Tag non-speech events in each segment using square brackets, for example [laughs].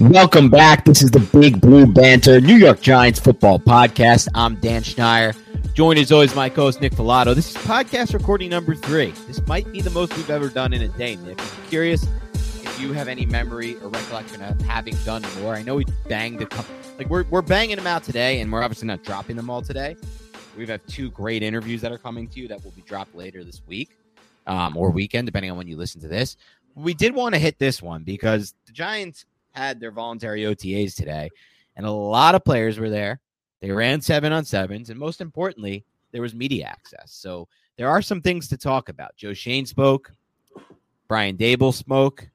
Welcome back. This is the Big Blue Banter New York Giants football podcast. I'm Dan Schneier. Joined as always my co-host Nick Falato. This is podcast recording number three. This might be the most we've ever done in a day, Nick. I'm curious if you have any memory or recollection of having done more. I know we banged a couple, like we're we're banging them out today, and we're obviously not dropping them all today. We've had two great interviews that are coming to you that will be dropped later this week um, or weekend, depending on when you listen to this. We did want to hit this one because the Giants had their voluntary OTAs today, and a lot of players were there. They ran seven on sevens, and most importantly, there was media access. So there are some things to talk about. Joe Schoen spoke, Brian Daboll spoke,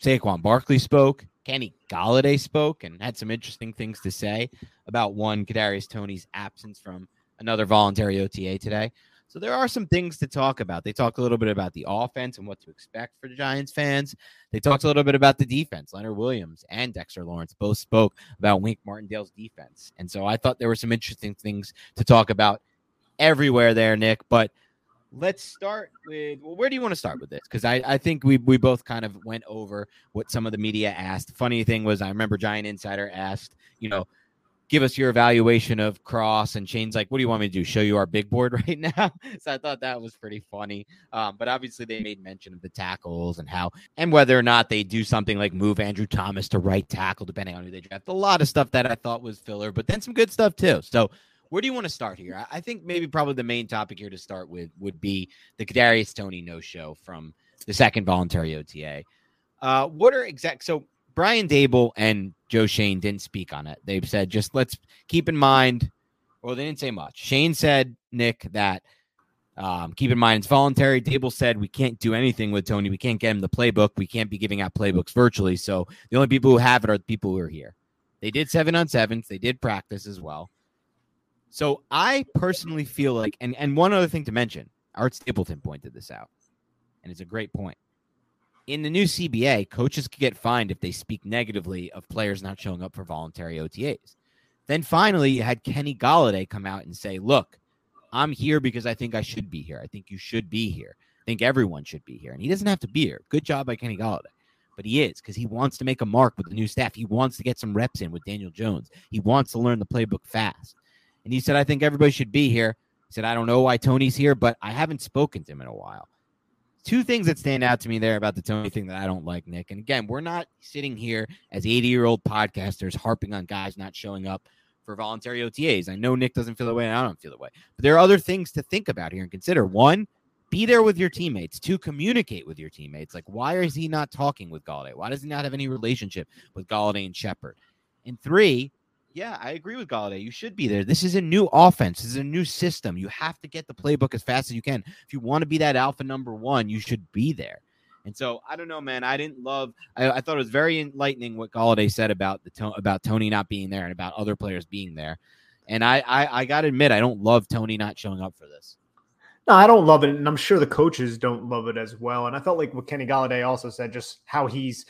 Saquon Barkley spoke, Kenny Golladay spoke, and had some interesting things to say about one Kadarius Toney's absence from another voluntary OTA today. So there are some things to talk about. They talked a little bit about the offense and what to expect for the Giants fans. They talked a little bit about the defense. Leonard Williams and Dexter Lawrence both spoke about Wink Martindale's defense. And so I thought there were some interesting things to talk about everywhere there, Nick. But let's start with well, where do you want to start with this? Because I, I think we we both kind of went over what some of the media asked. Funny thing was I remember Giant Insider asked, you know, give us your evaluation of Cross. And Schoen's like, what do you want me to do? Show you our big board [laughs] right now? [laughs] so I thought that was pretty funny. Um, but obviously, they made mention of the tackles and how, and whether or not they do something like move Andrew Thomas to right tackle, depending on who they draft. A lot of stuff that I thought was filler, but then some good stuff too. So, where do you want to start here? I think maybe probably the main topic here to start with would be the Kadarius Toney no show from the second voluntary OTA. Uh, what are exact? So Brian Daboll and Joe Schoen didn't speak on it. They've said just let's keep in mind, well, they didn't say much. Schoen said, Nick, that um, keep in mind it's voluntary. Daboll said we can't do anything with Toney. We can't get him the playbook. We can't be giving out playbooks virtually. So the only people who have it are the people who are here. They did seven on sevens. They did practice as well. So I personally feel like, and and one other thing to mention, Art Stapleton pointed this out, and it's a great point in the new CBA, coaches could get fined if they speak negatively of players not showing up for voluntary OTAs. Then finally, you had Kenny Golladay come out and say, Look, I'm here because I think I should be here. I think you should be here. I think everyone should be here. And he doesn't have to be here. Good job by Kenny Golladay. But he is because he wants to make a mark with the new staff. He wants to get some reps in with Daniel Jones. He wants to learn the playbook fast. And he said, I think everybody should be here. He said, I don't know why Toney's here, but I haven't spoken to him in a while two things that stand out to me there about the Toney thing that I don't like, Nick. And again, we're not sitting here as 80 year old podcasters harping on guys not showing up for voluntary OTAs. I know Nick doesn't feel that way, and I don't feel that way. But there are other things to think about here and consider. One, be there with your teammates. To communicate with your teammates. Like, why is he not talking with Golladay? Why does he not have any relationship with Golladay and Shepard? And three, yeah, I agree with Golladay. You should be there. This is a new offense. This is a new system. You have to get the playbook as fast as you can. If you want to be that alpha number one, you should be there. And so I don't know, man. I didn't love. I, I thought it was very enlightening what Golladay said about the about Toney not being there and about other players being there. And I, I, I got to admit, I don't love Toney not showing up for this. No, I don't love it, and I'm sure the coaches don't love it as well. And I felt like what Kenny Golladay also said, just how he's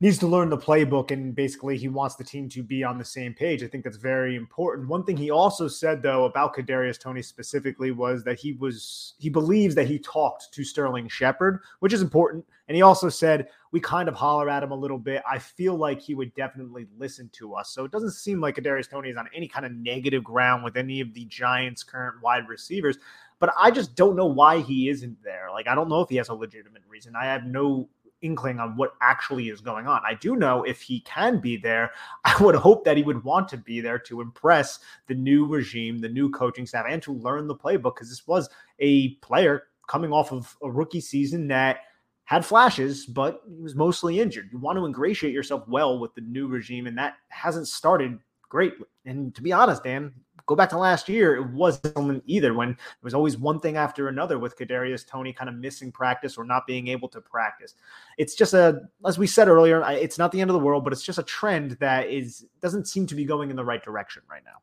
needs to learn the playbook and basically he wants the team to be on the same page. I think that's very important. One thing he also said though about Kadarius Toney specifically was that he was he believes that he talked to Sterling Shepard, which is important. And he also said we kind of holler at him a little bit. I feel like he would definitely listen to us. So it doesn't seem like Kadarius Toney is on any kind of negative ground with any of the Giants' current wide receivers. But I just don't know why he isn't there. Like I don't know if he has a legitimate reason. I have no inkling on what actually is going on. I do know if he can be there, [laughs] I would hope that he would want to be there to impress the new regime, the new coaching staff, and to learn the playbook because this was a player coming off of a rookie season that had flashes, but he was mostly injured. You want to ingratiate yourself well with the new regime, and that hasn't started great. And to be honest, Dan, go back to last year, it wasn't either when it was always one thing after another with Kadarius Toney kind of missing practice or not being able to practice. It's just a, as we said earlier, it's not the end of the world, but it's just a trend that is doesn't seem to be going in the right direction right now.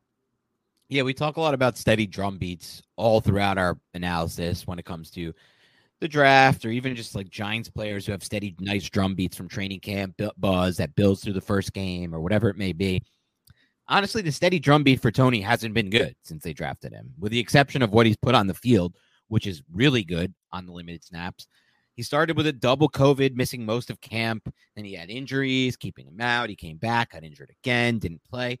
Yeah, we talk a lot about steady drum beats all throughout our analysis when it comes to the draft or even just like Giants players who have steady, nice drum beats from training camp buzz that builds through the first game or whatever it may be honestly, the steady drumbeat for Toney hasn't been good since they drafted him, with the exception of what he's put on the field, which is really good on the limited snaps. He started with a double COVID, missing most of camp. Then he had injuries, keeping him out. He came back, got injured again, didn't play.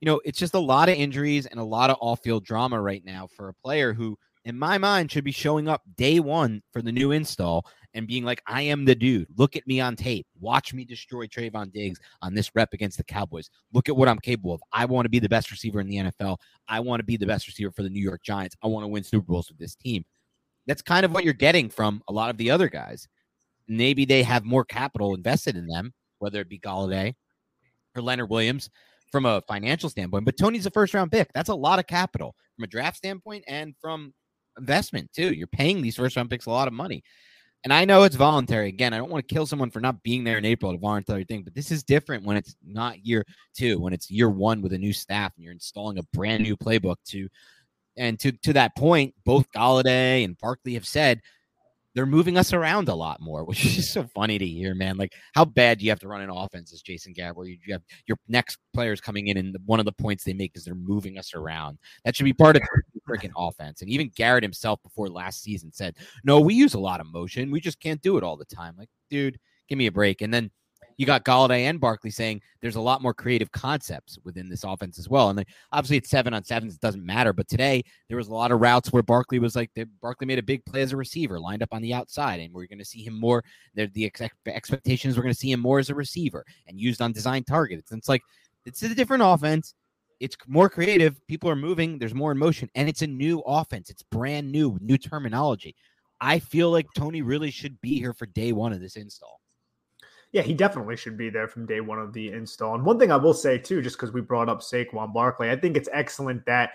You know, it's just a lot of injuries and a lot of off field drama right now for a player who, in my mind, should be showing up day one for the new install and being like, I am the dude. Look at me on tape. Watch me destroy Trevon Diggs on this rep against the Cowboys. Look at what I'm capable of. I want to be the best receiver in the NFL. I want to be the best receiver for the New York Giants. I want to win Super Bowls with this team. That's kind of what you're getting from a lot of the other guys. Maybe they have more capital invested in them, whether it be Golladay or Leonard Williams from a financial standpoint. But Toney's a first round pick. That's a lot of capital from a draft standpoint and from investment too. You're paying these first round picks a lot of money. And I know it's voluntary. Again, I don't want to kill someone for not being there in April a voluntary thing, but this is different when it's not year two, when it's year one with a new staff and you're installing a brand new playbook to and to to that point, both Golladay and Barkley have said they're moving us around a lot more, which is so funny to hear, man. Like, how bad do you have to run an offense as Jason Garrett, where you, you have your next players coming in, and one of the points they make is they're moving us around. That should be part of the freaking offense. And even Garrett himself before last season said, "No, we use a lot of motion. We just can't do it all the time." Like, dude, give me a break. And then you got Golladay and Barkley saying there's a lot more creative concepts within this offense as well. And they, obviously, it's seven on sevens, it doesn't matter. But today, there was a lot of routes where Barkley was like, Barkley made a big play as a receiver, lined up on the outside, and we're going to see him more. The, the ex- expectations we're going to see him more as a receiver and used on design targets. And it's like, it's a different offense. It's more creative. People are moving. There's more in motion, and it's a new offense. It's brand new, new terminology. I feel like Toney really should be here for day one of this install. Yeah, he definitely should be there from day one of the install. And one thing I will say too, just because we brought up Saquon Barkley, I think it's excellent that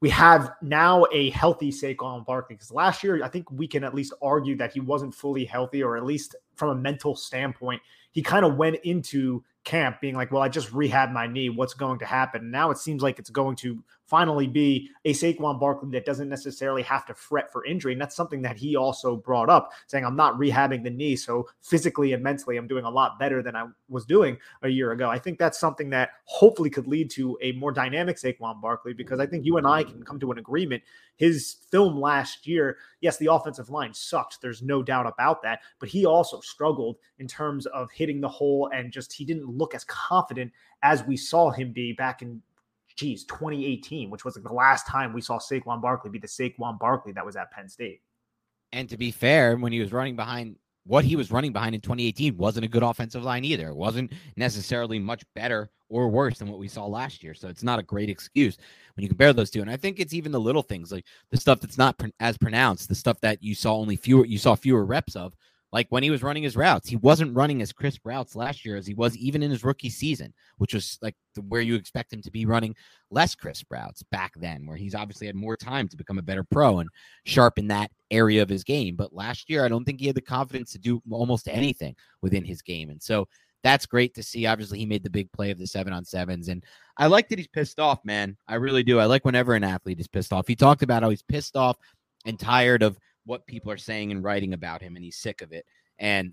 we have now a healthy Saquon Barkley because last year I think we can at least argue that he wasn't fully healthy, or at least from a mental standpoint, he kind of went into camp being like, well, I just rehabbed my knee. What's going to happen? Now it seems like it's going to finally be a Saquon Barkley that doesn't necessarily have to fret for injury. And that's something that he also brought up, saying, I'm not rehabbing the knee. So physically and mentally, I'm doing a lot better than I was doing a year ago. I think that's something that hopefully could lead to a more dynamic Saquon Barkley because I think you and I can come to an agreement. His film last year, yes, the offensive line sucked. There's no doubt about that. But he also struggled in terms of hitting the hole and just he didn't look as confident as we saw him be back in geez, 2018, which was like the last time we saw Saquon Barkley be the Saquon Barkley that was at Penn State. And to be fair, when he was running behind what he was running behind in 2018 wasn't a good offensive line either. It wasn't necessarily much better or worse than what we saw last year. So it's not a great excuse when you compare those two. And I think it's even the little things like the stuff that's not as pronounced, the stuff that you saw only fewer you saw fewer reps of Like when he was running his routes, he wasn't running as crisp routes last year as he was even in his rookie season, which was like the, where you expect him to be running less crisp routes back then, where he's obviously had more time to become a better pro and sharpen that area of his game. But last year, I don't think he had the confidence to do almost anything within his game. And so that's great to see. Obviously, he made the big play of the seven on sevens. And I like that he's pissed off, man. I really do. I like whenever an athlete is pissed off. He talked about how he's pissed off and tired of what people are saying and writing about him, and he's sick of it. And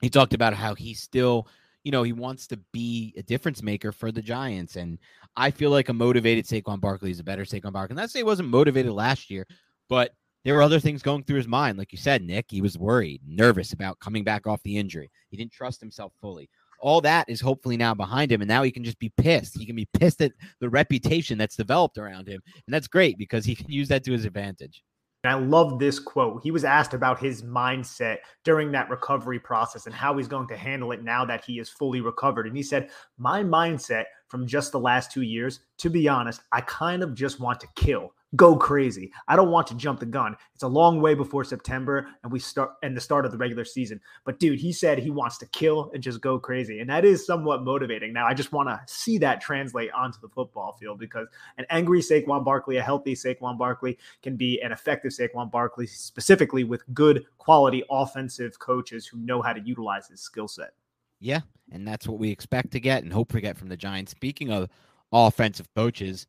he talked about how he still, you know, he wants to be a difference maker for the Giants. And I feel like a motivated Saquon Barkley is a better Saquon Barkley. And that's say he wasn't motivated last year, but there were other things going through his mind. Like you said, Nick, he was worried, nervous about coming back off the injury. He didn't trust himself fully. All that is hopefully now behind him, and now he can just be pissed. He can be pissed at the reputation that's developed around him, and that's great because he can use that to his advantage. And I love this quote. He was asked about his mindset during that recovery process and how he's going to handle it now that he is fully recovered. And he said, My mindset from just the last two years, to be honest, I kind of just want to kill go crazy. I don't want to jump the gun. It's a long way before September and we start and the start of the regular season. But dude, he said he wants to kill and just go crazy. And that is somewhat motivating. Now I just want to see that translate onto the football field because an angry Saquon Barkley, a healthy Saquon Barkley can be an effective Saquon Barkley specifically with good quality offensive coaches who know how to utilize his skill set. Yeah, and that's what we expect to get and hope we get from the Giants. Speaking of offensive coaches,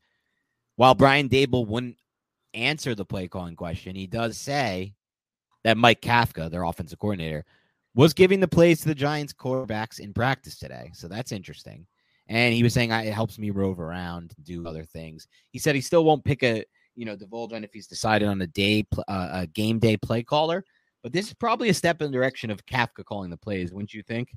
while Brian Daboll wouldn't answer the play calling question, he does say that Mike Kafka, their offensive coordinator, was giving the plays to the Giants quarterbacks in practice today. So that's interesting. And he was saying it helps me rove around, do other things. He said he still won't pick a, you know, divulge on if he's decided on a day, uh, a game day play caller. But this is probably a step in the direction of Kafka calling the plays, wouldn't you think?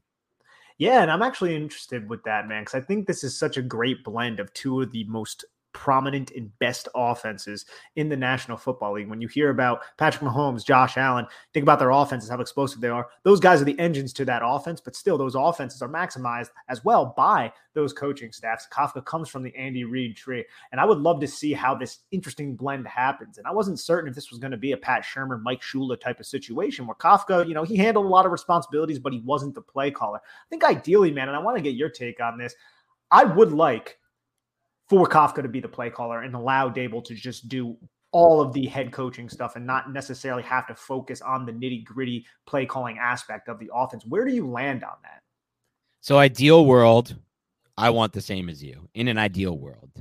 Yeah, and I'm actually interested with that, man, because I think this is such a great blend of two of the most prominent and best offenses in the National Football League. When you hear about Patrick Mahomes, Josh Allen, think about their offenses, how explosive they are. Those guys are the engines to that offense, but still, those offenses are maximized as well by those coaching staffs. Kafka comes from the Andy Reid tree, and I would love to see how this interesting blend happens. And I wasn't certain if this was going to be a Pat Shurmur, Mike Shula type of situation where Kafka, you know, he handled a lot of responsibilities, but he wasn't the play caller. I think ideally, man, and I want to get your take on this. I would like for Kafka to be the play caller and allow Daboll to just do all of the head coaching stuff and not necessarily have to focus on the nitty gritty play calling aspect of the offense. Where do you land on that? So, ideal world, I want the same as you. In an ideal world,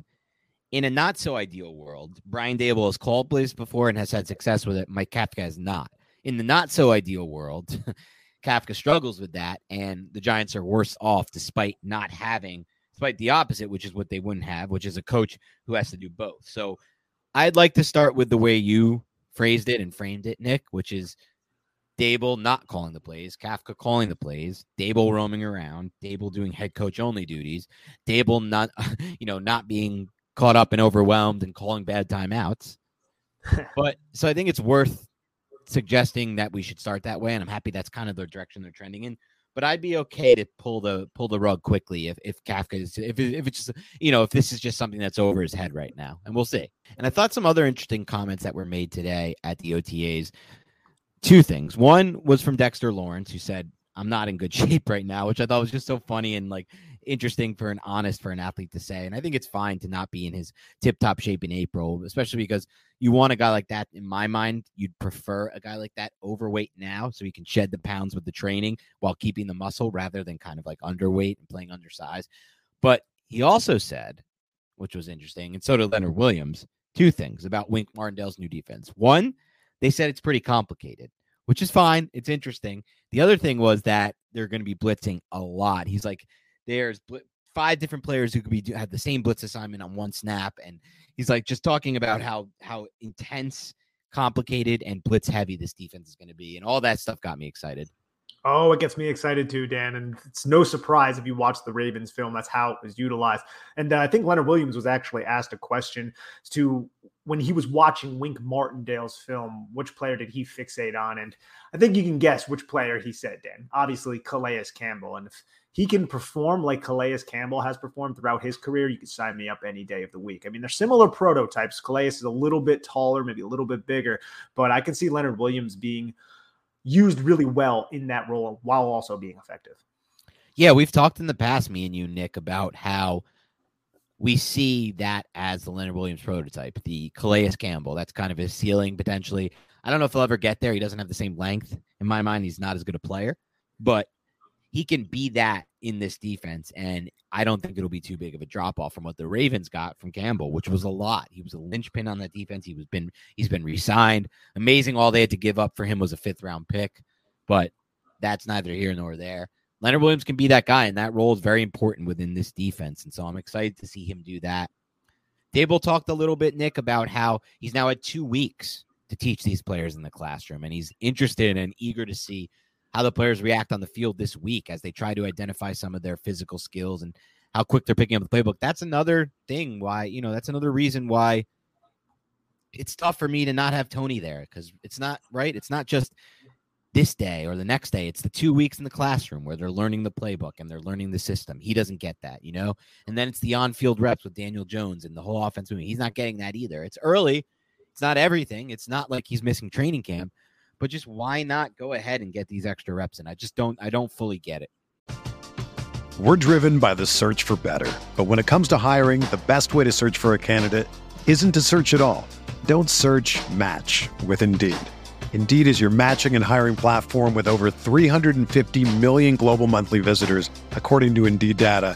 in a not so ideal world, Brian Daboll has called plays before and has had success with it. Mike Kafka has not. In the not so ideal world, [laughs] Kafka struggles with that, and the Giants are worse off despite not having despite the opposite, which is what they wouldn't have, which is a coach who has to do both. So I'd like to start with the way you phrased it and framed it, Nick, which is Daboll not calling the plays, Kafka calling the plays, Daboll roaming around, Daboll doing head coach only duties, Daboll not, [laughs] you know, not being caught up and overwhelmed and calling bad timeouts. [laughs] but so I think it's worth suggesting that we should start that way, and I'm happy that's kind of the direction they're trending in but I'd be okay to pull the pull the rug quickly if if Kafka is if if it's just you know if this is just something that's over his head right now, and we'll see. And I thought some other interesting comments that were made today at the OTAs. Two things. One was from Dexter Lawrence, who said, "I'm not in good [laughs] shape right now," which I thought was just so funny and like interesting for an honest for an athlete to say. And I think it's fine to not be in his tip top shape in April, especially because you want a guy like that. In my mind, you'd prefer a guy like that overweight now so he can shed the pounds with the training while keeping the muscle rather than kind of like underweight and playing undersized. But he also said, which was interesting, and so did Leonard Williams, two things about Wink Martindale's new defense. One, they said it's pretty complicated, which is fine. It's interesting. The other thing was that they're going to be blitzing a lot. He's like, there's bl- five different players who could be have the same blitz assignment on one snap, and he's like just talking about how how intense, complicated, and blitz heavy this defense is going to be, and all that stuff got me excited. Oh, it gets me excited too, Dan. And it's no surprise if you watch the Ravens film, that's how it was utilized. And uh, I think Leonard Williams was actually asked a question to when he was watching Wink Martindale's film, which player did he fixate on? And I think you can guess which player he said, Dan. Obviously, Calais Campbell. And if he can perform like Calais Campbell has performed throughout his career, you can sign me up any day of the week. I mean, they're similar prototypes. Calais is a little bit taller, maybe a little bit bigger, but I can see Leonard Williams being used really well in that role while also being effective. Yeah, we've talked in the past, me and you, Nick, about how we see that as the Leonard Williams prototype, the Calais Campbell. That's kind of his ceiling potentially. I don't know if he'll ever get there. He doesn't have the same length. In my mind, he's not as good a player, but he can be that in this defense. And I don't think it'll be too big of a drop off from what the Ravens got from Campbell, which was a lot. He was a linchpin on that defense. He was been he's been re-signed. Amazing. All they had to give up for him was a fifth round pick, but that's neither here nor there. Leonard Williams can be that guy, and that role is very important within this defense. And so I'm excited to see him do that. Daboll talked a little bit, Nick, about how he's now had two weeks to teach these players in the classroom, and he's interested and eager to see how the players react on the field this week as they try to identify some of their physical skills and how quick they're picking up the playbook. That's another thing why, you know, that's another reason why it's tough for me to not have Toney there because it's not right. It's not just this day or the next day. It's the two weeks in the classroom where they're learning the playbook and they're learning the system. He doesn't get that, you know? And then it's the on field reps with Daniel Jones and the whole offense moving. He's not getting that either. It's early. It's not everything. It's not like he's missing training camp, but just why not go ahead and get these extra reps in? I just don't, I don't fully get it. We're driven by the search for better. But when it comes to hiring, the best way to search for a candidate isn't to search at all. Don't search match with Indeed. Indeed is your matching and hiring platform with over 350 million global monthly visitors, according to Indeed data,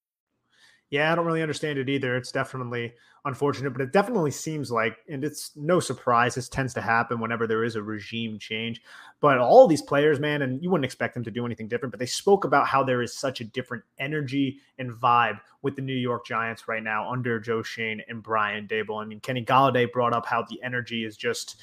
Yeah, I don't really understand it either. It's definitely unfortunate, but it definitely seems like, and it's no surprise, this tends to happen whenever there is a regime change. But all these players, man, and you wouldn't expect them to do anything different, but they spoke about how there is such a different energy and vibe with the New York Giants right now under Joe Schoen and Brian Daboll. I mean, Kenny Golladay brought up how the energy is just,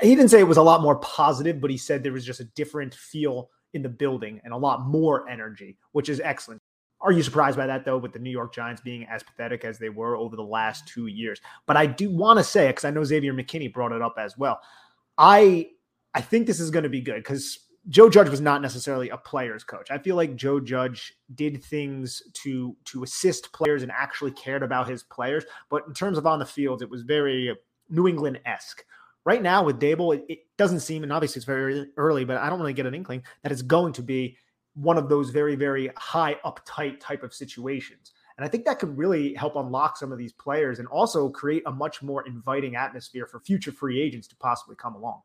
he didn't say it was a lot more positive, but he said there was just a different feel in the building and a lot more energy, which is excellent. Are you surprised by that though, with the New York Giants being as pathetic as they were over the last two years? But I do want to say it because I know Xavier McKinney brought it up as well. I I think this is going to be good because Joe Judge was not necessarily a player's coach. I feel like Joe Judge did things to to assist players and actually cared about his players. But in terms of on the field, it was very New England esque. Right now with Daboll, it, it doesn't seem, and obviously it's very early, but I don't really get an inkling that it's going to be one of those very, very high uptight type of situations. And I think that could really help unlock some of these players and also create a much more inviting atmosphere for future free agents to possibly come along.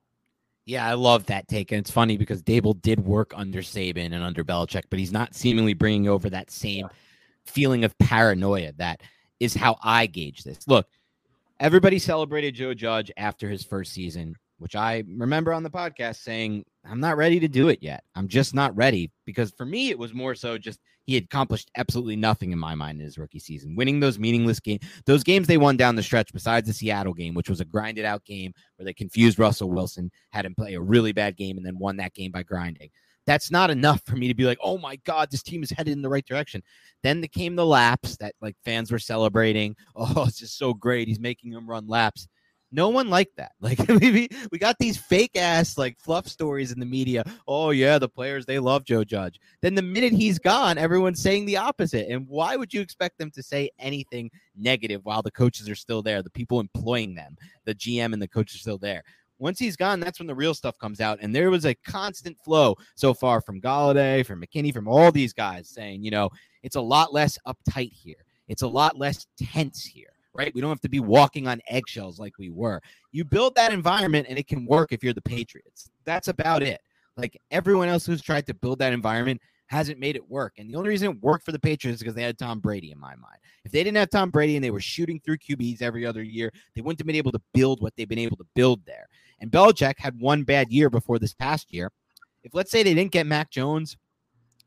Yeah, I love that take. And it's funny because Daboll did work under Saban and under Belichick, but he's not seemingly bringing over that same yeah. feeling of paranoia. That is how I gauge this. Look, everybody celebrated Joe Judge after his first season which I remember on the podcast saying, I'm not ready to do it yet. I'm just not ready because for me, it was more so just he had accomplished absolutely nothing in my mind in his rookie season. Winning those meaningless games, those games they won down the stretch, besides the Seattle game, which was a grinded out game where they confused Russell Wilson, had him play a really bad game, and then won that game by grinding. That's not enough for me to be like, oh my God, this team is headed in the right direction. Then came the laps that like fans were celebrating. [laughs] Oh, it's just so great. He's making them run laps. No one liked that. [laughs] Like we we got these fake ass like fluff stories in the media. Oh yeah, the players they love Joe Judge. Then the minute he's gone, everyone's saying the opposite. And why would you expect them to say anything negative while the coaches are still there, the people employing them, the GM and the coach are still there? Once he's gone, that's when the real stuff comes out. And there was a constant flow so far from Golladay, from McKinney, from all these guys saying, you know, it's a lot less uptight here. It's a lot less tense here right? We don't have to be walking on eggshells like we were. You build that environment and it can work if you're the Patriots. That's about it. Like everyone else who's tried to build that environment hasn't made it work. And the only reason it worked for the Patriots is because they had Tom Brady in my mind. If they didn't have Tom Brady and they were shooting through QBs every other year, they wouldn't have been able to build what they've been able to build there. And Belichick had one bad year before this past year. If let's say they didn't get Mac Jones,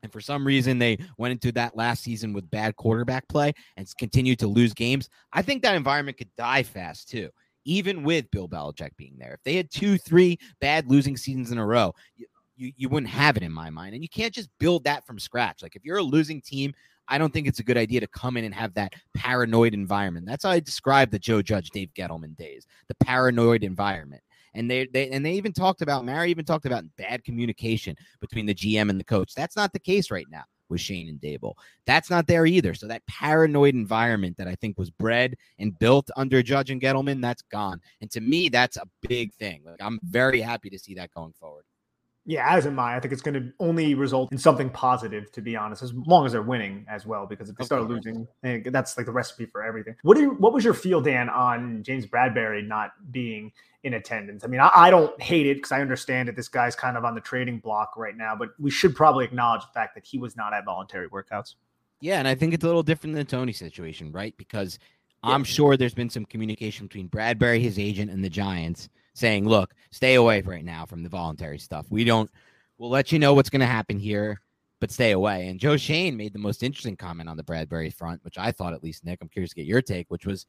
and for some reason they went into that last season with bad quarterback play and continued to lose games, I think that environment could die fast too, even with Bill Belichick being there. If they had two, three bad losing seasons in a row, you, you, wouldn't have it in my mind. And you can't just build that from scratch. Like if you're a losing team, I don't think it's a good idea to come in and have that paranoid environment. That's how I describe the Joe Judge, Dave Gettleman days, the paranoid environment. And they, they and they even talked about Mara even talked about bad communication between the GM and the coach. That's not the case right now with Schoen and Daboll. That's not there either. So that paranoid environment that I think was bred and built under Judge and Gettleman, that's gone. And to me, that's a big thing. Like I'm very happy to see that going forward. Yeah, as am I. I think it's going to only result in something positive, to be honest, as long as they're winning as well. Because if they start losing, eh, that's like the recipe for everything. What do you, What was your feel, Dan, on James Bradberry not being in attendance? I mean, I, I don't hate it because I understand that this guy's kind of on the trading block right now, but we should probably acknowledge the fact that he was not at voluntary workouts. Yeah, and I think it's a little different than the Toney situation, right? Because yeah. I'm sure there's been some communication between Bradberry, his agent, and the Giants saying, look, stay away right now from the voluntary stuff. We don't, we'll let you know what's going to happen here, but stay away. And Joe Schoen made the most interesting comment on the Bradberry front, which I thought, at least, Nick, I'm curious to get your take, which was,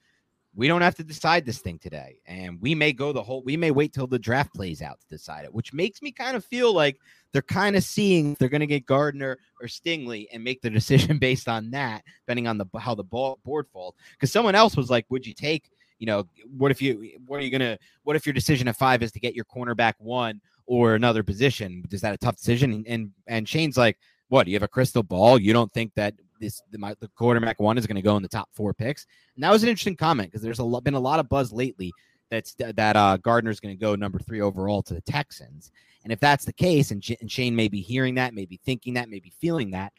we don't have to decide this thing today. And we may go the whole, we may wait till the draft plays out to decide it, which makes me kind of feel like they're kind of seeing they're going to get Gardner or Stingley and make the [laughs] decision based on that, depending on the how the ball board falls. Because someone else was like, would you take you know, what if you what are you gonna what if your decision at five is to get your cornerback one or another position? Is that a tough decision? And and, and Schoen's like, what? You have a crystal ball? You don't think that this the, my, the quarterback one is going to go in the top four picks? And that was an interesting comment because there's a been a lot of buzz lately that's that uh, Gardner's going to go number three overall to the Texans. And if that's the case, and, and Schoen may be hearing that, maybe thinking that, maybe feeling that,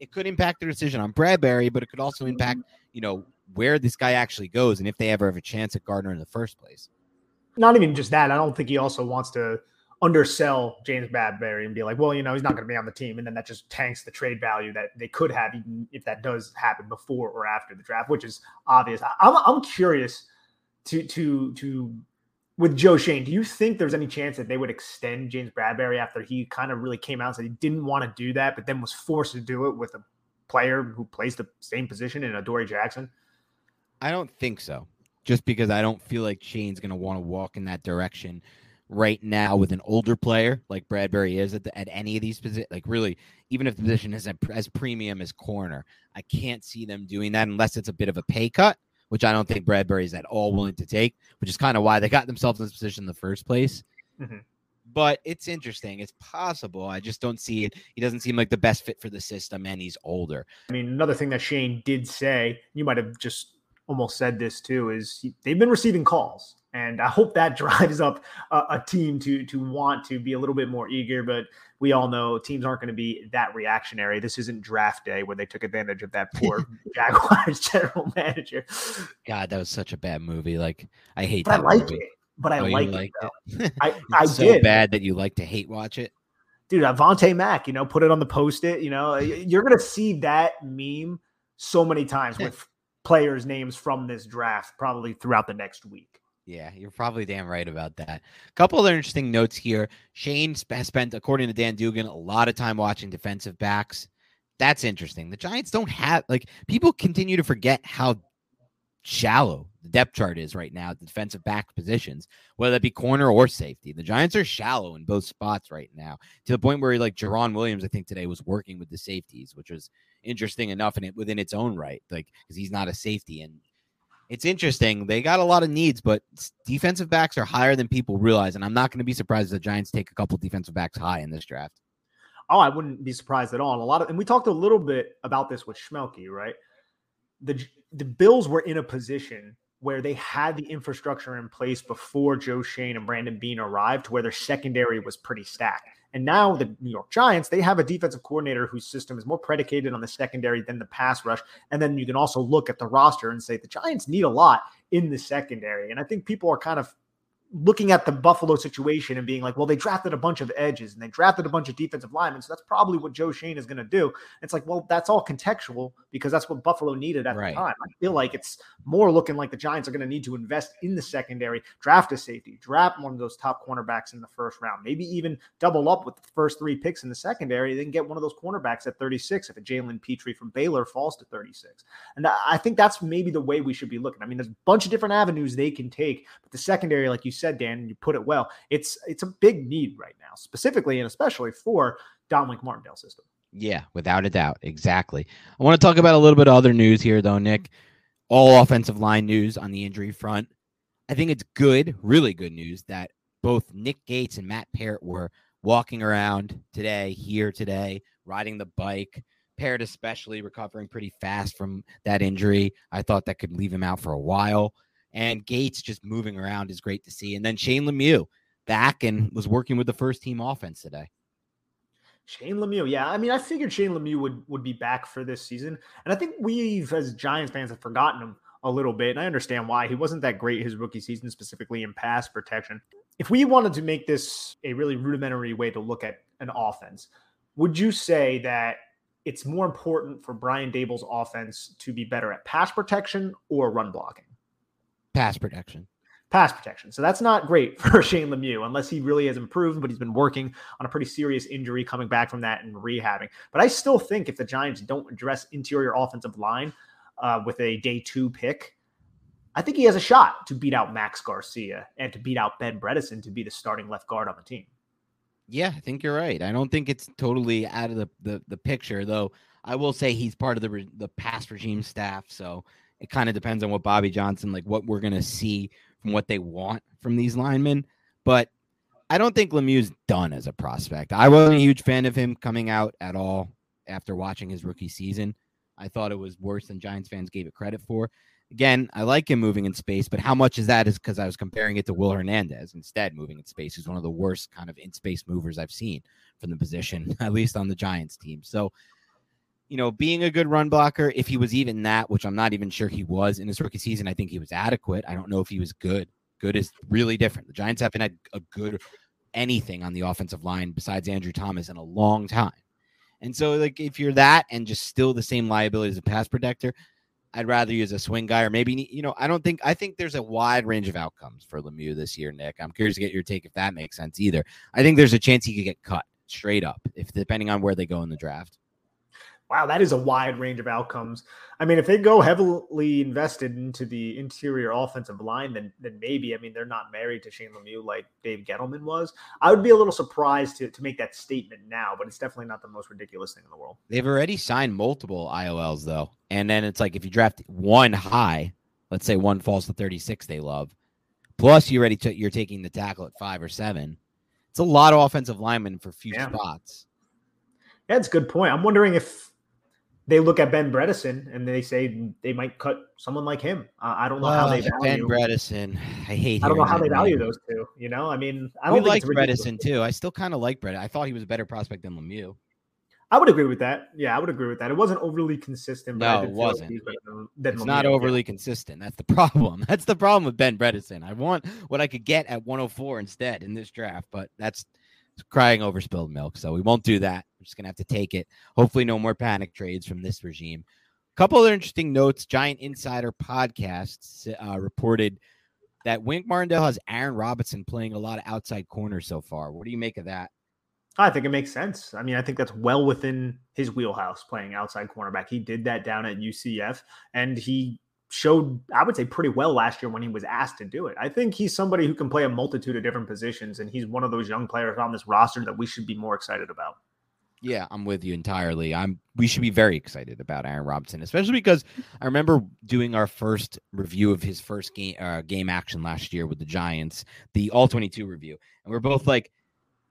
it could impact their decision on Bradberry, but it could also impact, you know, where this guy actually goes and if they ever have a chance at Gardner in the first place. Not even just that. I don't think he also wants to undersell James Bradberry and be like, well, you know, he's not going to be on the team. And then that just tanks the trade value that they could have, even if that does happen before or after the draft, which is obvious. I'm, I'm curious to, to, to, with Joe Schoen, do you think there's any chance that they would extend James Bradberry after he kind of really came out and said he didn't want to do that, but then was forced to do it with a player who plays the same position in Adoree Jackson? I don't think so. Just because I don't feel like Schoen's going to want to walk in that direction right now with an older player like Bradberry is at, the, at any of these positions. Like really, even if the position is as premium as corner, I can't see them doing that unless it's a bit of a pay cut, which I don't think Bradberry is at all willing to take. Which is kind of why they got themselves in this position in the first place. Mm-hmm. But it's interesting. It's possible. I just don't see it. He doesn't seem like the best fit for the system, and he's older. I mean, another thing that Schoen did say, you might have just almost said this too is they've been receiving calls and I hope that [laughs] drives up a, a, team to to want to be a little bit more eager. But we all know teams aren't going to be that reactionary. This isn't draft day where they took advantage of that poor [laughs] Jaguars [laughs] general manager. God, that was such a bad movie. Like I hate. But I like movie. it. But I oh, like it. it I I so did. bad that you like to hate watch it. Dude, Avonte Mack, you know, put it on the post it. You know, you're gonna see that meme so many times with players' names from this draft probably throughout the next week. Yeah, you're probably damn right about that. A couple other interesting notes here. Schoen has spent, according to Dan Duggan, a lot of time watching defensive backs. That's interesting. The Giants don't have like people continue to forget how shallow the depth chart is right now the defensive back positions, whether that be corner or safety. The Giants are shallow in both spots right now to the point where like Jarren Williams, I think today was working with the safeties, which was interesting enough in it within its own right, like because he's not a safety. And it's interesting. They got a lot of needs, but defensive backs are higher than people realize. And I'm not going to be surprised if the Giants take a couple defensive backs high in this draft. Oh, I wouldn't be surprised at all. And a lot of, and we talked a little bit about this with Schmeelk, right? The the Bills were in a position where they had the infrastructure in place before Joe Schoen and Brandon Beane arrived, where their secondary was pretty stacked. And now the New York Giants, they have a defensive coordinator whose system is more predicated on the secondary than the pass rush. And then you can also look at the roster and say the Giants need a lot in the secondary. And I think people are kind of looking at the Buffalo situation and being like, well, they drafted a bunch of edges and they drafted a bunch of defensive linemen. So that's probably what Joe Schoen is going to do. It's like, well, that's all contextual because that's what Buffalo needed at right. the time. I feel like it's more looking like the Giants are going to need to invest in the secondary, draft a safety, draft one of those top cornerbacks in the first round, maybe even double up with the first three picks in the secondary, then get one of those cornerbacks at 36 if a Jalen Pitre from Baylor falls to 36. And I think that's maybe the way we should be looking. I mean, there's a bunch of different avenues they can take, but the secondary, like you said, Dan, and you put it well. It's it's a big need right now, specifically and especially for Don Wink Martindale system. Yeah, without a doubt. Exactly. I want to talk about a little bit of other news here, though, Nick. All offensive line news on the injury front. I think it's good, really good news that both Nick Gates and Matt Peart were walking around today, here today, riding the bike. Peart, especially recovering pretty fast from that injury. I thought that could leave him out for a while. And Gates just moving around is great to see. And then Shane Lemieux back and mm. was working with the first team offense today. Shane Lemieux, yeah. I mean, I figured Shane Lemieux would would be back for this season, and I think we've, as Giants fans, have forgotten him a little bit. And I understand why he wasn't that great his rookie season, specifically in pass protection. If we wanted to make this a really rudimentary way to look at an offense, would you say that it's more important for Brian Daboll's offense to be better at pass protection or run blocking? Pass protection. Pass protection. So that's not great [laughs] for Shane Lemieux unless he really has improved, but he's been working on a pretty serious injury coming back from that and rehabbing. But I still think if the Giants don't address interior offensive line uh, with a day two pick, I think he has a shot to beat out Max Garcia and to beat out Ben Bredeson to be the starting left guard on the team. Yeah, I think you're right. I don't think it's totally out of the, the, the picture, though. I will say he's part of the the pass regime staff, so it kind of depends on what Bobby Johnson, like what we're going to see from what they want from these linemen. But I don't think Lemieux's done as a prospect. I wasn't a huge fan of him coming out at all after watching his rookie season. I thought it was worse than Giants fans gave it credit for. Again, I like him moving in space, but how much is that is because I was comparing it to Will Hernandez instead moving in space, who's one of the worst kind of in space movers I've seen from the position, [laughs] at least on the Giants team. So you know, being a good run blocker, if he was even that, which I'm not even sure he was in his rookie season, I think he was adequate. I don't know if he was good. Good is really different. The Giants haven't had a good anything on the offensive line besides Andrew Thomas in a long time. And so, like, if you're that and just still the same liability as a pass protector, I'd rather use a swing guy or maybe, you know, I don't think, I think there's a wide range of outcomes for Lemieux this year, Nick. I'm curious to get your take if that makes sense either. I think there's a chance he could get cut straight up if depending on where they go in the draft wow, that is a wide range of outcomes. I mean, if they go heavily invested into the interior offensive line, then then maybe. I mean, they're not married to Shane Lemieux like Dave Gettleman was. I would be a little surprised to, to make that statement now, but it's definitely not the most ridiculous thing in the world. They've already signed multiple IOLs though, and then it's like if you draft one high, let's say one falls to thirty six, they love. Plus, you already t- you're taking the tackle at five or seven. It's a lot of offensive linemen for few yeah. spots. Yeah, it's a good point. I'm wondering if they look at Ben Bredeson and they say they might cut someone like him. Uh, I don't know well, how they value Ben Bredeson. I hate. I don't know how they value those two. You know, I mean, I don't we like Bredeson too. I still kind of like Bredeson. I thought he was a better prospect than Lemieux. I would agree with that. Yeah, I would agree with that. It wasn't overly consistent. No, it wasn't. it's Lemieux, not overly yeah. consistent. That's the [laughs] problem. That's the problem with Ben Bredeson. I want what I could get at 104 instead in this draft, but that's crying over spilled milk. So we won't do that. We're just gonna have to take it. Hopefully, no more panic trades from this regime. A couple other interesting notes. Giant Insider Podcasts uh, reported that Wink Martindale has Aaron Robinson playing a lot of outside corners so far. What do you make of that? I think it makes sense. I mean, I think that's well within his wheelhouse playing outside cornerback. He did that down at UCF and he showed, I would say, pretty well last year when he was asked to do it. I think he's somebody who can play a multitude of different positions, and he's one of those young players on this roster that we should be more excited about. Yeah, I'm with you entirely. I'm we should be very excited about Aaron Robinson, especially because I remember doing our first review of his first game uh, game action last year with the Giants, the all 22 review. And we're both like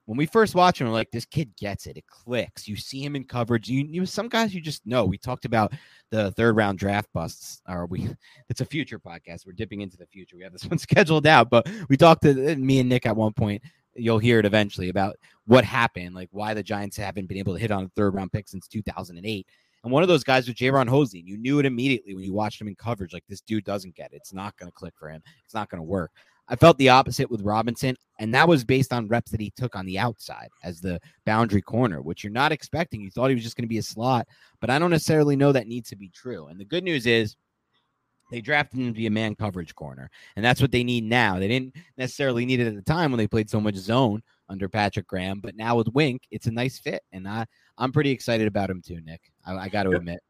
when we first watch him, we're like, this kid gets it. It clicks. You see him in coverage. You, you some guys you just know. We talked about the third round draft busts. Or we, [laughs] it's a future podcast. We're dipping into the future. We have this [laughs] one scheduled out, but we talked to uh, me and Nick at one point you'll hear it eventually about what happened, like why the Giants haven't been able to hit on a third round pick since 2008. And one of those guys was Jayron Hosley. You knew it immediately when you watched him in coverage. Like this dude doesn't get it. It's not going to click for him. It's not going to work. I felt the opposite with Robinson, and that was based on reps that he took on the outside as the boundary corner, which you're not expecting. You thought he was just going to be a slot, but I don't necessarily know that needs to be true. And the good news is they drafted him to be a man coverage corner, and that's what they need now. They didn't necessarily need it at the time when they played so much zone under Patrick Graham, but now with Wink, it's a nice fit, and I I'm pretty excited about him too, Nick. I, I got to admit.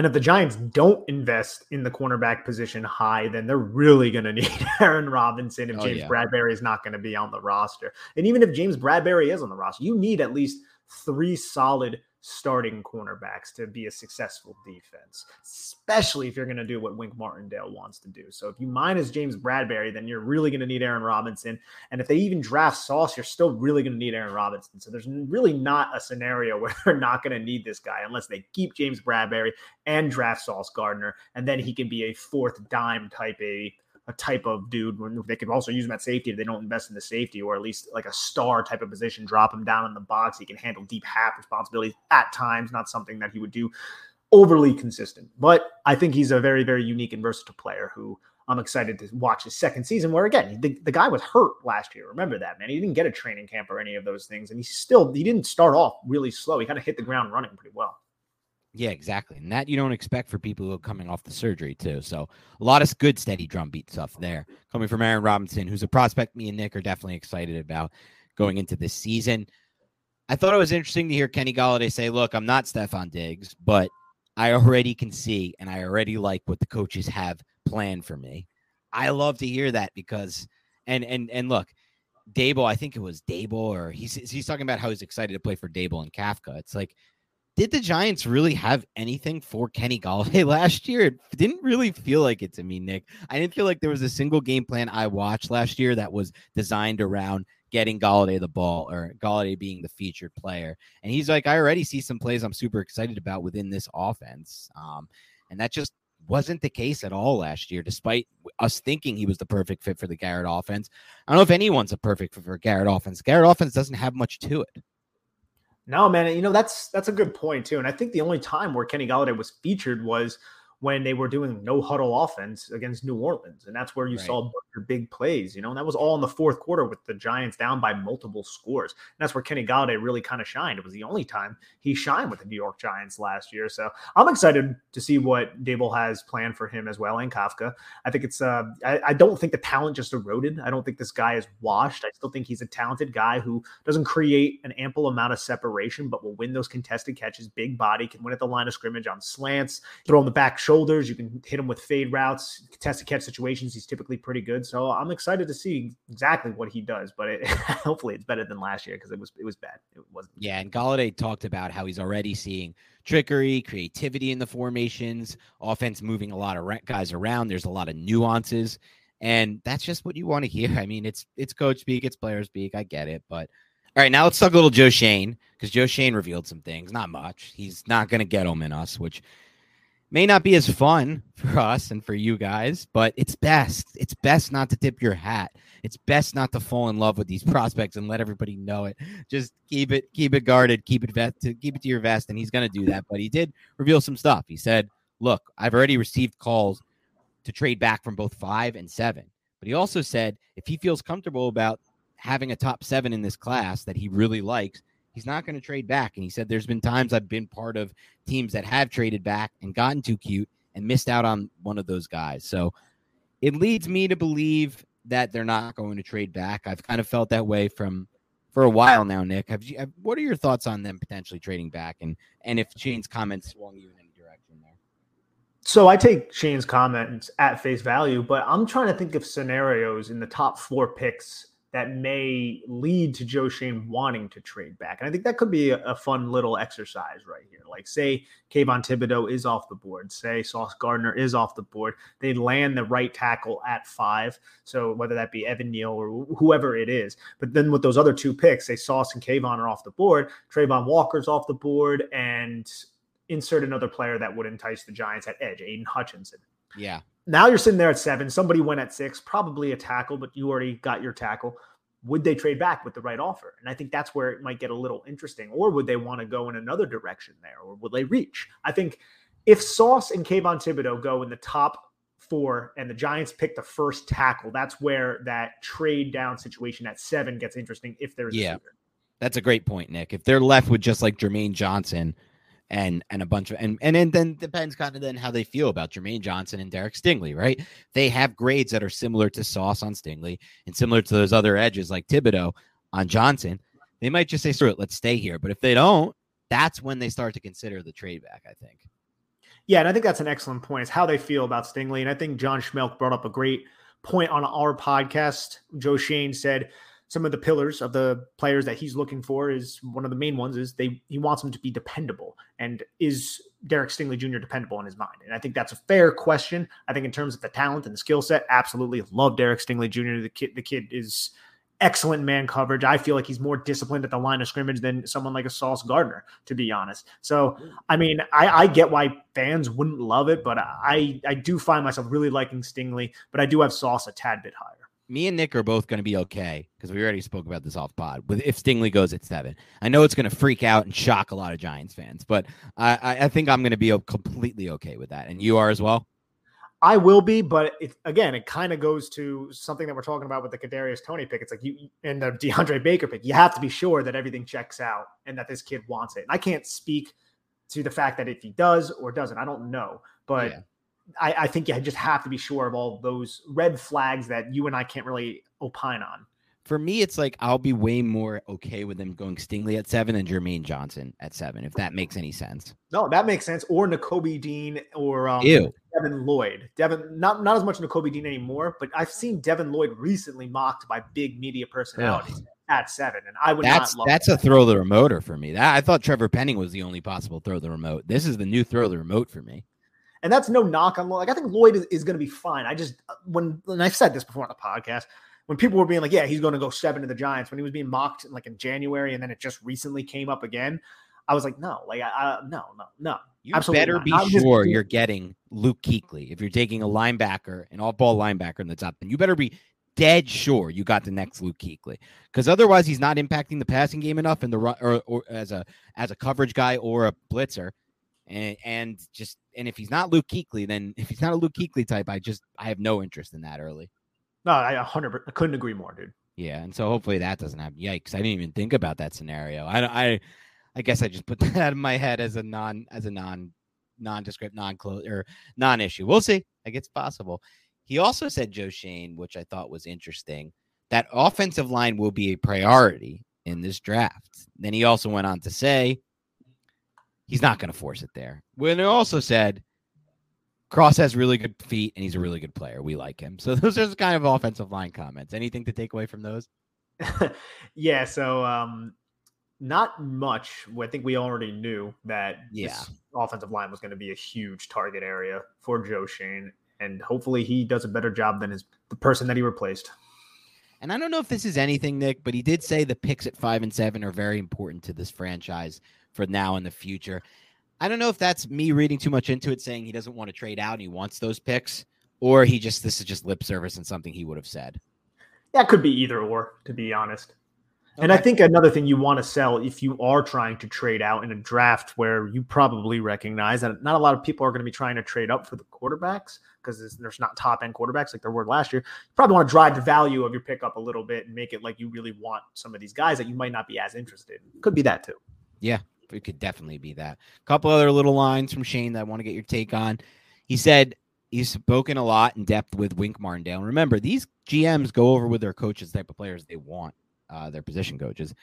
And if the Giants don't invest in the cornerback position high, then they're really going [laughs] to need Aaron Robinson if oh, James yeah. Bradberry is not going to be on the roster. And even if James Bradberry is on the roster, you need at least three solid starting cornerbacks to be a successful defense, especially if you're going to do what Wink Martindale wants to do. So if you minus James Bradberry, then you're really going to need Aaron Robinson. And if they even draft Sauce, you're still really going to need Aaron Robinson. So there's really not a scenario [laughs] where they're not going to need this guy unless they keep James Bradberry and draft Sauce Gardner, and then he can be a fourth dime type a a type of dude when they could also use him at safety if they don't invest in the safety or at least like a star type of position, drop him down in the box. He can handle deep half responsibilities at times, not something that he would do overly consistent. But I think he's a very, very unique and versatile player who I'm excited to watch his second season. Where again, the, the guy was hurt last year. Remember that, man. He didn't get a training camp or any of those things, and he still he didn't start off really slow. He kind of hit the ground running pretty well. Yeah, exactly. And that you don't expect for people who are coming off the surgery, too. So a lot of good, steady drumbeat stuff there coming from Aaron Robinson, who's a prospect me and Nick are definitely excited about going into this season. I thought it was interesting to hear Kenny Golladay say, Look, I'm not Stefon Diggs, but I already can see and I already like what the coaches have planned for me. I love to hear that because, and, and, and look, Daboll, I think it was Daboll, or he's, he's talking about how he's excited to play for Daboll and Kafka. It's like, did the Giants really have anything for Kenny Golladay [laughs] last year? It didn't really feel like it to me, Nick. I didn't feel like there was a single game plan I watched last year that was designed around getting Golladay the ball or Golladay being the featured player. And he's like, I already see some plays I'm super excited about within this offense. Um, and that just wasn't the case at all last year, despite us thinking he was the perfect fit for the Garrett offense. I don't know if anyone's a perfect fit for Garrett offense. Garrett offense doesn't have much to it. No, man, you know that's that's a good point too. And I think the only time where Kenny Golladay was featured was when they were doing no huddle offense against New Orleans. And that's where you right. saw your big plays, you know, and that was all in the fourth quarter with the Giants down by multiple scores. And that's where Kenny Golladay really kind of shined. It was the only time he shined with the New York Giants last year. So I'm excited to see what Daboll has planned for him as well and Kafka. I think it's, uh, I, I don't think the talent just eroded. I don't think this guy is washed. I still think he's a talented guy who doesn't create an ample amount of separation, but will win those contested catches, big body, can win at the line of scrimmage on slants, throw on the back shoulders. You can hit him with fade routes, contested catch situations. He's typically pretty good. So I'm excited to see exactly what he does. But it, [laughs] hopefully, it's better than last year because it was it was bad. It wasn't. Yeah, and Golladay talked about how he's already seeing trickery, creativity in the formations, offense moving a lot of guys around. There's a lot of nuances, and that's just what you want to hear. I mean, it's it's coach speak, it's player speak. I get it, but. All right, now let's talk a little Joe Schoen because Joe Schoen revealed some things. Not much. He's not going to get them in us, which may not be as fun for us and for you guys, but it's best. It's best not to tip your hat. It's best not to fall in love with these [laughs] prospects and let everybody know it. Just keep it, keep it guarded, keep it vest, keep it to your vest, and he's going to do that. But he did reveal some stuff. He said, "Look, I've already received calls to trade back from both five and seven. But he also said if he feels comfortable about having a top seven in this class that he really likes, He's not going to trade back. And he said, There's been times I've been part of teams that have traded back and gotten too cute and missed out on one of those guys. So it leads me to believe that they're not going to trade back. I've kind of felt that way from for a while now. Nick, have you? Have, what are your thoughts on them potentially trading back, and and if Schoen's comments swung you in any direction there? So I take Schoen's comments at face value, but I'm trying to think of scenarios in the top four picks that may lead to Joe Schoen wanting to trade back. And I think that could be a, a, fun little exercise right here. Like, say Kayvon Thibodeaux is off the board, say Sauce Gardner is off the board. They land the right tackle at five. So whether that be Evan Neal or whoever it is. But then with those other two picks, say Sauce and Kayvon are off the board, Travon Walker's off the board, and insert another player that would entice the Giants at edge, Aidan Hutchinson. Yeah. Now you're sitting there at seven. Somebody went at six, probably a tackle, but you already got your tackle. Would they trade back with the right offer? And I think that's where it might get a little interesting. Or would they want to go in another direction there? Or will they reach? I think if Sauce and Kayvon Thibodeaux go in the top four and the Giants pick the first tackle, that's where that trade down situation at seven gets interesting if there's yeah. That's a great point, Nick. If they're left with just like Jermaine Johnson and and a bunch of and and then, then depends kind of then how they feel about Jermaine Johnson and Derek Stingley, right? They have grades that are similar to Sauce on Stingley and similar to those other edges like Thibodeaux on Johnson. They might just say, "Screw it, let's stay here." But if they don't, that's when they start to consider the trade back. I think. Yeah, and I think that's an excellent point. Is how they feel about Stingley, and I think John Schmeelk brought up a great point on our podcast. Joe Schoen said some of the pillars of the players that he's looking for is one of the main ones is they he wants them to be dependable and is Derek Stingley Jr. dependable in his mind? And I think that's a fair question. I think in terms of the talent and the skill set, absolutely love Derek Stingley Jr. The kid the kid is excellent man coverage. I feel like he's more disciplined at the line of scrimmage than someone like a Sauce Gardner, to be honest. So, I mean, I, I, get why fans wouldn't love it, but I I do find myself really liking Stingley, but I do have Sauce a tad bit higher me and Nick are both going to be okay because we already spoke about this off pod. With if Stingley goes at seven, I know it's going to freak out and shock a lot of Giants fans, but I, I think I'm going to be completely okay with that, and you are as well. I will be, but it, again, it kind of goes to something that we're talking about with the Kadarius Toney pick. It's like you and the DeAndre Baker pick. You have to be sure that everything checks out and that this kid wants it. And I can't speak to the fact that if he does or doesn't, I don't know. But yeah. I, I think you just have to be sure of all those red flags that you and I can't really opine on. For me, it's like I'll be way more okay with them going Stingley at seven than Jermaine Johnson at seven, if that makes any sense. No, that makes sense. Or Nakobe Dean or um, Devin Lloyd. Devin, not not as much Nakobe Dean anymore, but I've seen Devin Lloyd recently mocked by big media personalities. At seven, and I would not love that's that's that. a throw the remoter for me. That I thought Trevor Penning was the only possible throw the remote. This is the new throw the remote for me. And that's no knock on Lloyd. Like I think Lloyd is, is going to be fine. I just uh, when and I've said this before on the podcast when people were being like, yeah, he's going to go seven to the Giants when he was being mocked like in January and then it just recently came up again. I was like, no, like I, I no, no, no. You Absolutely better not. be not sure you're getting Luke Kuechly if you're taking a linebacker, an all-ball linebacker in the top, then you better be dead sure you got the next Luke Kuechly because otherwise he's not impacting the passing game enough in the run or, or as a as a coverage guy or a blitzer and and just and if he's not Luke Kuechly, then [laughs] if he's not a Luke Kuechly type, I just I have no interest in that early. No, I hundred I couldn't agree more, dude. Yeah, and so hopefully that doesn't happen. Yikes! I didn't even think about that scenario. I I I guess I just put [laughs] that in my head as a non as a non nondescript non close or non issue. We'll see. I guess it's possible. He also said Joe Schoen, which I thought was interesting, that offensive line will be a priority in this draft. Then he also went on to say he's not going to force it there. When it also said Cross has really good feet and he's a really good player. We like him. [laughs] So those are the kind of offensive line comments. Anything to take away from those? [laughs] yeah. So um, not much. I think we already knew that yeah. offensive line was going to be a huge target area for Joe Schoen, and hopefully he does a better job than his the person that he replaced. And I don't know if this is anything, Nick, but he did say the picks at five and seven are very important to this franchise for now and the future. I don't know if that's me reading too much into it, saying he doesn't want to trade out and he wants those picks, or he just this is just lip service and something he would have said. That could be either or, to be honest. Okay. And I think another thing you want to sell if you are trying to trade out in a draft where you probably recognize that not a lot of people are going to be trying to trade up for the quarterbacks because there's not top end quarterbacks like there were last year. You probably want to drive the value of your pickup a little bit and make it like you really want some of these guys that you might not be as interested. Could be that too. Yeah, it could definitely be that. A couple other little lines from Schoen that I want to get your take on. He said he's spoken a lot in depth with Wink Martindale. Remember, these GMs go over with their coaches type of players they want, uh, their position coaches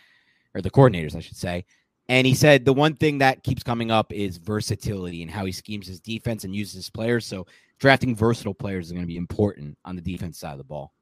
or the coordinators, I should say. And he said the one thing that keeps coming up is versatility and how he schemes his defense and uses his players. So drafting versatile players is going to be important on the defense side of the ball.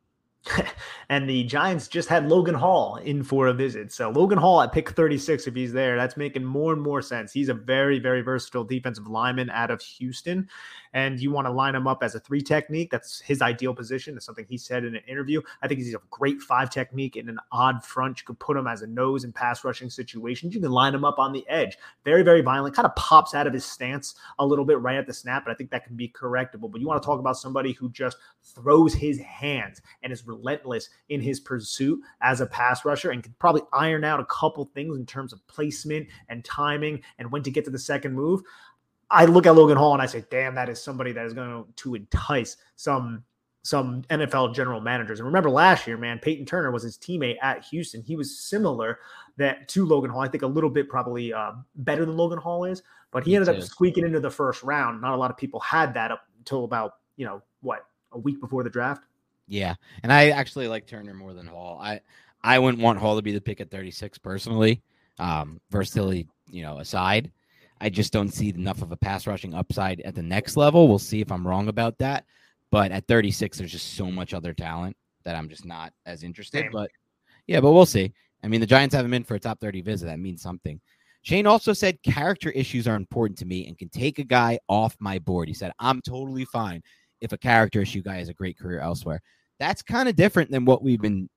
[laughs] and the Giants just had Logan Hall in for a visit. So Logan Hall at pick 36, if he's there, that's making more and more sense. He's a very, very versatile defensive lineman out of Houston and you want to line him up as a three technique, that's his ideal position. That's something he said in an interview. I think he's a great five technique in an odd front. You could put him as a nose in pass rushing situations. You can line him up on the edge. Very, very violent. Kind of pops out of his stance a little bit right at the snap, but I think that can be correctable. But you want to talk about somebody who just throws his hands and is relentless in his pursuit as a pass rusher and can probably iron out a couple things in terms of placement and timing and when to get to the second move. I look at Logan Hall and I say, damn, that is somebody that is going to entice some some NFL general managers. And remember last year, man, Peyton Turner was his teammate at Houston. He was similar that to Logan Hall. I think a little bit probably uh, better than Logan Hall is, but he ended up squeaking into the first round. Not a lot of people had that up until about you know what a week before the draft. Yeah, and I actually like Turner more than Hall. I I wouldn't want Hall to be the pick at 36 personally. Um, versatility, you know, aside. I just don't see enough of a pass rushing upside at the next level. We'll see if I'm wrong about that. But at 36, there's just so much other talent that I'm just not as interested. But yeah, but we'll see. I mean, the Giants have him in for a top 30 visit. That means something. Schoen also said character issues are important to me and can take a guy off my board. He said, I'm totally fine if a character issue guy has a great career elsewhere. That's kind of different than what we've been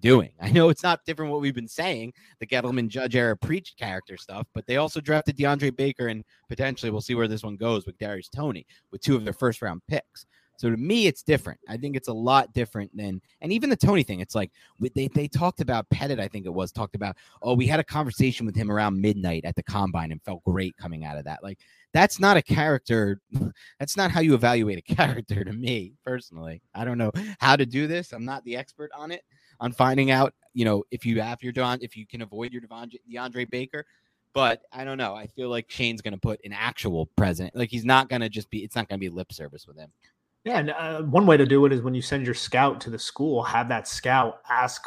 doing. [laughs] I know it's not different what we've been saying, the Gettleman Judge era preach character stuff, but they also drafted DeAndre Baker and potentially we'll see where this one goes with Darius Toney with two of their first round picks. So to me, it's different. I think it's a lot different than, and even the Toney thing. It's like they they talked about Pettit. I think it was talked about. Oh, we had a conversation with him around midnight at the combine and felt great coming out of that. Like that's not a character. [laughs] That's not how you evaluate a [laughs] character to me personally. I don't know how to do this. I'm not the expert on it, on finding out, you know, if you have your Don, if you can avoid your Devon, DeAndre Baker. But I don't know. I feel like Schoen's going to put an actual present. Like he's not going to just be. It's not going to be lip service with him. Yeah, and uh, one way to do it is when you send your scout to the school, have that scout ask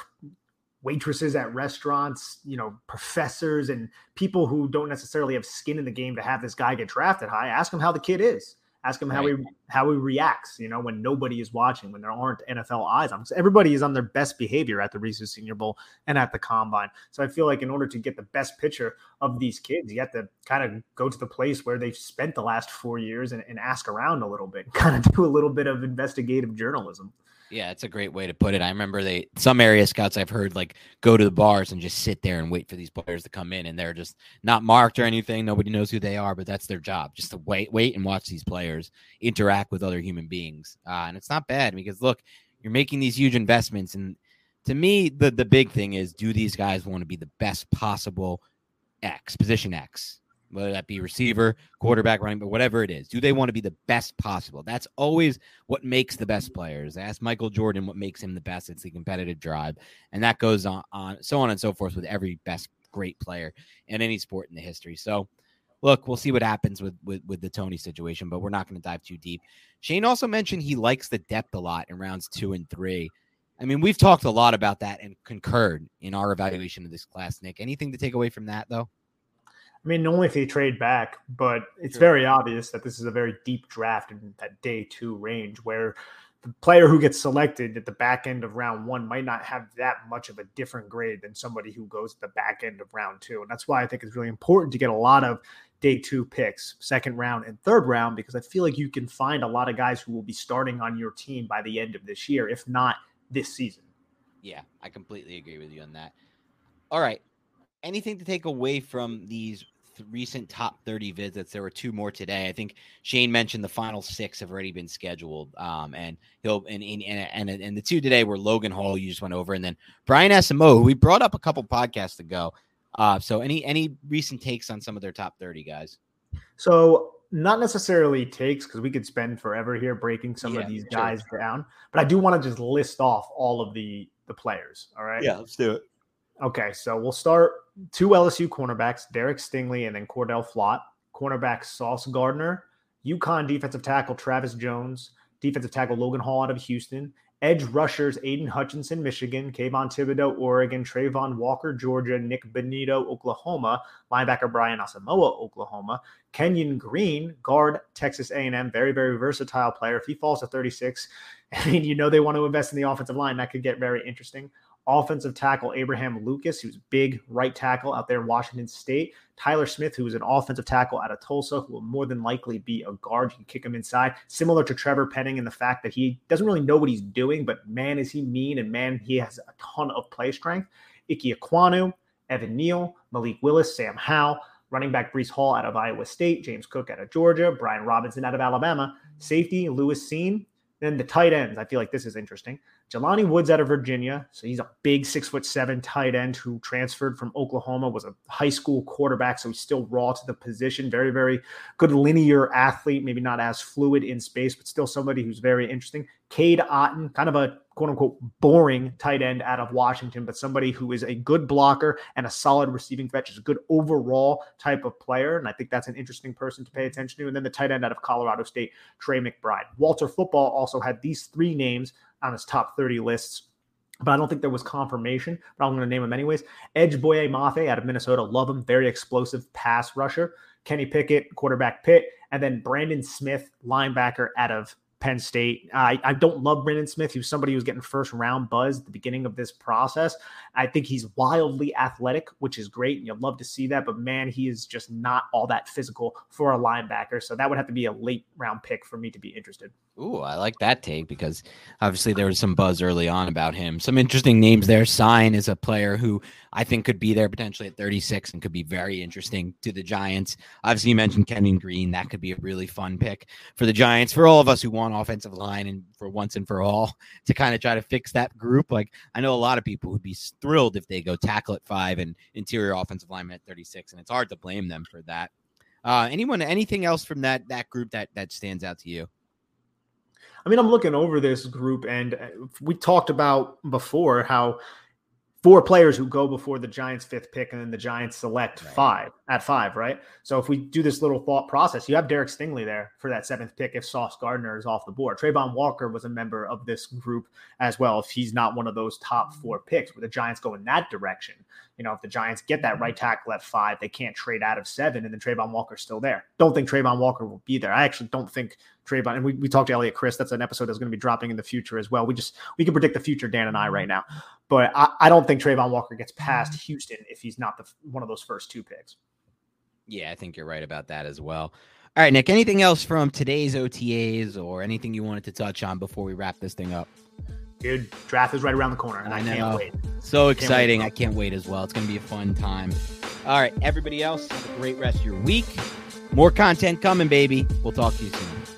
waitresses at restaurants, you know, professors and people who don't necessarily have skin in the game to have this guy get drafted high. Ask him how the kid is. Ask him how he how he reacts. You know, when nobody is watching, when there aren't NFL eyes on. Him. everybody is on their best behavior at the Reese's Senior Bowl and at the Combine. So I feel like in order to get the best picture of these kids, you have to kind of go to the place where they've spent the last four years and, and ask around a little bit, [laughs] kind of do a little bit of investigative journalism. Yeah, it's a great way to put it. I remember they some area scouts I've heard like go to the bars and just sit there and wait for these players to come in and they're just not marked or anything. Nobody knows who they are, but that's their job, just to wait, wait and watch these players interact with other human beings. Uh, and it's not bad because look, you're making these huge investments and to me the the big thing is do these guys want to be the best possible X, position X? Whether that be receiver, quarterback, running, but whatever it is. Do they want to be the best possible? That's always what makes the best players. Ask Michael Jordan what makes him the best. It's the competitive drive. And that goes on, on so on and so forth with every best great player in any sport in the history. So look, we'll see what happens with with, with the Toney situation, but we're not going to dive too deep. Schoen also mentioned he likes the depth a lot in rounds two and three. I mean, we've talked a lot about that and concurred in our evaluation of this class, Nick. Anything to take away from that, though? I mean, only if they trade back, but it's sure. very obvious that this is a very deep draft in that day two range where the player who gets selected at the back end of round one might not have that much of a different grade than somebody who goes at the back end of round two. And that's why I think it's really important to get a lot of day two picks, second round and third round, because I feel like you can find a lot of guys who will be starting on your team by the end of this year, if not this season. Yeah, I completely agree with you on that. All right anything to take away from these recent top 30 visits. There were two more today. I think Schoen mentioned the final six have already been scheduled. Um, and he'll and and, and and the two today were Logan Hall, you just went over, and then Brian Asamoah, who we brought up a couple podcasts ago. Uh, so any any recent takes on some of their top 30 guys? So not necessarily takes because we could spend forever here breaking some yeah, of these guys down, but I do want to just list off all of the the players. All right. Yeah, let's do it. Okay, so we'll start. Two LSU cornerbacks, Derek Stingley and then Cordale Flott. Cornerback Sauce Gardner, UConn defensive tackle Travis Jones, defensive tackle Logan Hall out of Houston, edge rushers Aidan Hutchinson, Michigan, Kayvon Thibodeaux, Oregon, Travon Walker, Georgia, Nik Bonitto, Oklahoma, linebacker Brian Asamoah, Oklahoma, Kenyon Green, guard Texas A&M, very very versatile player. If he falls to 36, [laughs] I mean, you know they want to invest in the offensive line. That could get very interesting offensive tackle Abraham Lucas, who's big right tackle out there in Washington State. Tyler Smith, who is an offensive tackle out of Tulsa, who will more than likely be a guard. You can kick him inside, similar to Trevor Penning in the fact that he doesn't really know what he's doing, but man, is he mean and man, he has a ton of play strength. Ike Ekwonu, Evan Neal, Malik Willis, Sam Howell, running back Breece Hall out of Iowa State, James Cook out of Georgia, Brian Robinson out of Alabama, safety Lewis Cine, then the tight ends, I feel like this is interesting. Jelani Woods out of Virginia. So he's a big six foot seven tight end who transferred from Oklahoma, was a high school quarterback. So he's still raw to the position. Very, very good linear athlete, maybe not as fluid in space, but still somebody who's very interesting. Cade Otton, kind of a quote unquote boring tight end out of Washington, but somebody who is a good blocker and a solid receiving threat, just a good overall type of player. And I think that's an interesting person to pay attention to. And then the tight end out of Colorado State, Trey McBride. Walter Football also had these three names on his top 30 lists but I don't think there was confirmation. But I'm going to name him anyways. Edge Boye Mafe out of Minnesota. Love him. Very explosive pass rusher. Kenny Pickett, quarterback Pitt. And then Brandon Smith, linebacker out of Penn State. I, I don't love Brandon Smith. He was somebody who was getting first round buzz at the beginning of this process. I think he's wildly athletic, which is great. And you'd love to see that. But man, he is just not all that physical for a linebacker. So that would have to be a late round pick for me to be interested. Ooh, I like that take because obviously there was some buzz early on about him. Some interesting names there. Cine is a player who I think could be there potentially at 36 and could be very interesting to the Giants. Obviously, you mentioned Kenyon Green. That could be a really fun pick for the Giants. For all of us who want offensive line and for once and for all [laughs] to kind of try to fix that group. Like I know a lot of people would be thrilled if they go tackle at five and interior offensive lineman at 36, and it's hard to blame them for that. Uh, anyone, anything else from that that group that that stands out to you? I mean, I'm looking over this group, and uh, we talked about before how four players who go before the Giants' fifth pick, and then the Giants select right. five at five, right? So if we do this little thought process, you have Derek Stingley there for that seventh pick if Sauce Gardner is off the board. Travon Walker was a member of this group as well. If he's not one of those top four picks, where the Giants go in that direction, you know, if the Giants get that right mm-hmm. tackle at five, they can't trade out of seven, and then Travon Walker's still there. Don't think Travon Walker will be there. I actually don't think Travon, and we, we talked to Elliot Chris. That's an episode that's going to be dropping in the future as well. We just we can predict the future, Dan and I, right now. But I, I don't think Travon Walker gets past mm-hmm. Houston if he's not the one of those first two picks. Yeah, I think you're right about that as well. All right, Nick, anything else from today's OTAs or anything you wanted to touch on before we wrap this thing up? Dude, draft is right around the corner, and I, I can't wait. So exciting. Can't wait. I can't wait as well. It's going to be a fun time. All right, everybody else, have a great rest of your week. More content coming, baby. We'll talk to you soon.